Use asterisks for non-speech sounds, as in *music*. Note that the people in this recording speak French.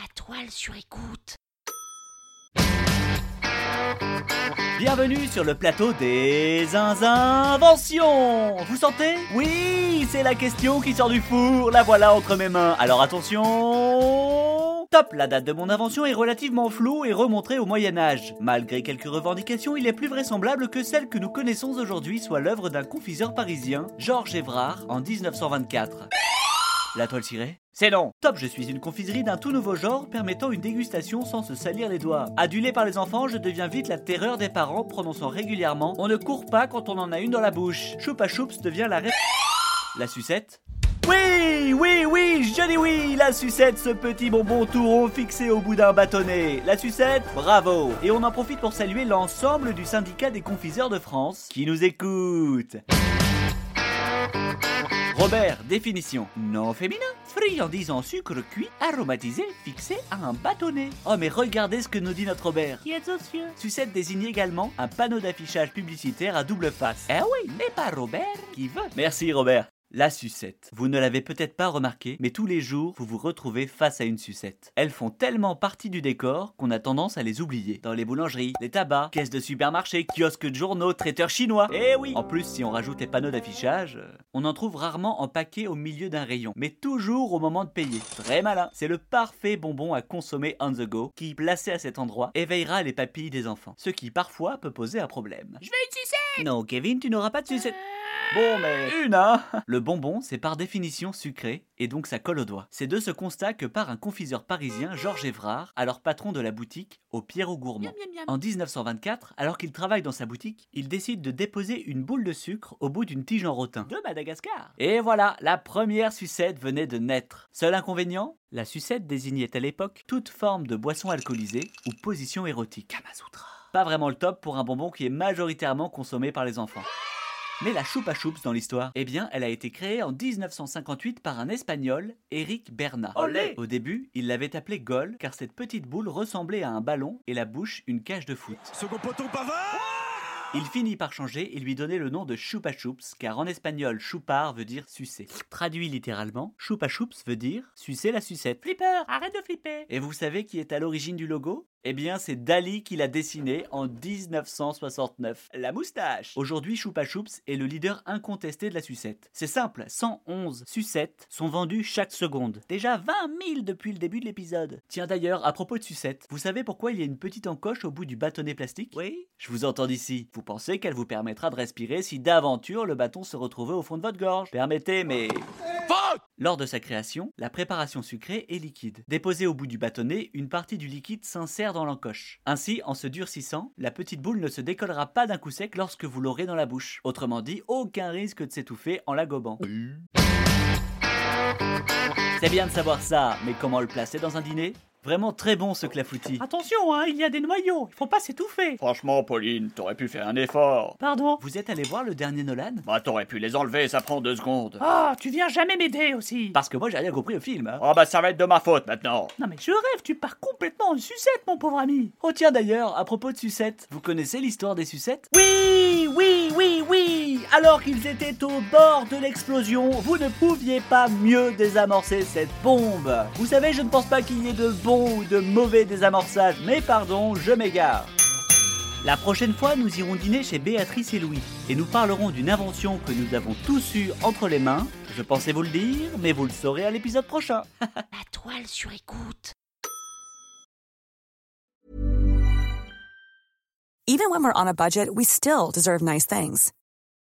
La toile sur écoute. Bienvenue sur le plateau des inventions. Vous sentez? Oui, c'est la question qui sort du four. La voilà entre mes mains. Alors attention Top La date de mon invention est relativement floue et remontée au Moyen Âge. Malgré quelques revendications, il est plus vraisemblable que celle que nous connaissons aujourd'hui soit l'œuvre d'un confiseur parisien, Georges Évrard, en 1924. La toile cirée? C'est non Top, je suis une confiserie d'un tout nouveau genre permettant une dégustation sans se salir les doigts. Adulé par les enfants, je deviens vite la terreur des parents prononçant régulièrement On ne court pas quand on en a une dans la bouche. Choupa Choups devient la ré... La sucette? Oui, oui, oui, je dis oui, la sucette, ce petit bonbon tout fixé au bout d'un bâtonnet. La sucette, bravo Et on en profite pour saluer l'ensemble du syndicat des confiseurs de France qui nous écoute. Robert, définition. Non féminin. Friandise en sucre cuit, aromatisé, fixé à un bâtonnet. Oh mais regardez ce que nous dit notre Robert. Qui est cieux Sucette désigne également un panneau d'affichage publicitaire à double face. Eh oui, mais pas Robert qui veut. Merci Robert. La sucette. Vous ne l'avez peut-être pas remarqué, mais tous les jours, vous vous retrouvez face à une sucette. Elles font tellement partie du décor qu'on a tendance à les oublier. Dans les boulangeries, les tabacs, caisses de supermarchés, kiosques de journaux, traiteurs chinois. Eh oui En plus, si on rajoute les panneaux d'affichage, euh, on en trouve rarement en paquet au milieu d'un rayon, mais toujours au moment de payer. Très malin C'est le parfait bonbon à consommer on the go, qui, placé à cet endroit, éveillera les papilles des enfants. Ce qui, parfois, peut poser un problème. Je veux une sucette Non, Kevin, tu n'auras pas de sucette. Bon, mais une, hein *laughs* Le bonbon, c'est par définition sucré, et donc ça colle aux doigts. C'est de ce constat que part un confiseur parisien, Georges Évrard, alors patron de la boutique au Pierrot Gourmand. Miam, miam, miam. En 1924, alors qu'il travaille dans sa boutique, il décide de déposer une boule de sucre au bout d'une tige en rotin. De Madagascar Et voilà, la première sucette venait de naître. Seul inconvénient La sucette désignait à l'époque toute forme de boisson alcoolisée ou position érotique. Kamasutra. Pas vraiment le top pour un bonbon qui est majoritairement consommé par les enfants. Mais la choupa choups dans l'histoire, eh bien, elle a été créée en 1958 par un espagnol, Eric Berna. Olé Au début, il l'avait appelée Gol car cette petite boule ressemblait à un ballon et la bouche une cage de foot. Second poteau Pavard Il finit par changer et lui donner le nom de Chupa Chups, car en espagnol, chupar veut dire sucer. Traduit littéralement, Chupa Chups veut dire sucer la sucette. Flipper, arrête de flipper Et vous savez qui est à l'origine du logo? Eh bien, c'est Dali qui l'a dessiné en 1969. La moustache Aujourd'hui, Chupa Chups est le leader incontesté de la sucette. C'est simple, 111 sucettes sont vendues chaque seconde. Déjà 20 000 depuis le début de l'épisode. Tiens d'ailleurs, à propos de sucettes, vous savez pourquoi il y a une petite encoche au bout du bâtonnet plastique? Oui Je vous entends d'ici. Vous pensez qu'elle vous permettra de respirer si d'aventure le bâton se retrouvait au fond de votre gorge? Permettez, mais... Lors de sa création, la préparation sucrée est liquide. Déposée au bout du bâtonnet, une partie du liquide s'insère dans l'encoche. Ainsi, en se durcissant, la petite boule ne se décollera pas d'un coup sec lorsque vous l'aurez dans la bouche. Autrement dit, aucun risque de s'étouffer en la gobant. C'est bien de savoir ça, mais comment le placer dans un dîner? Vraiment très bon ce clafoutis. Attention, hein, il y a des noyaux, il faut pas s'étouffer Franchement, Pauline, t'aurais pu faire un effort. Pardon Vous êtes allé voir le dernier Nolan? Bah, t'aurais pu les enlever, ça prend deux secondes. Ah, tu viens jamais m'aider aussi Parce que moi j'ai rien compris au film. hein. Oh bah, ça va être de ma faute maintenant. Non mais je rêve, tu pars complètement en sucette, mon pauvre ami Oh tiens d'ailleurs, à propos de sucettes, vous connaissez l'histoire des sucettes? Oui, oui, oui, oui Alors qu'ils étaient au bord de l'explosion, vous ne pouviez pas mieux désamorcer cette bombe Vous savez, je ne pense pas qu'il y ait de bons ou de mauvais désamorçages, mais pardon, je m'égare. La prochaine fois, nous irons dîner chez Béatrice et Louis, et nous parlerons d'une invention que nous avons tous eue entre les mains. Je pensais vous le dire, mais vous le saurez à l'épisode prochain. *laughs* La toile sur écoute Even when we're on a budget, we still deserve nice things.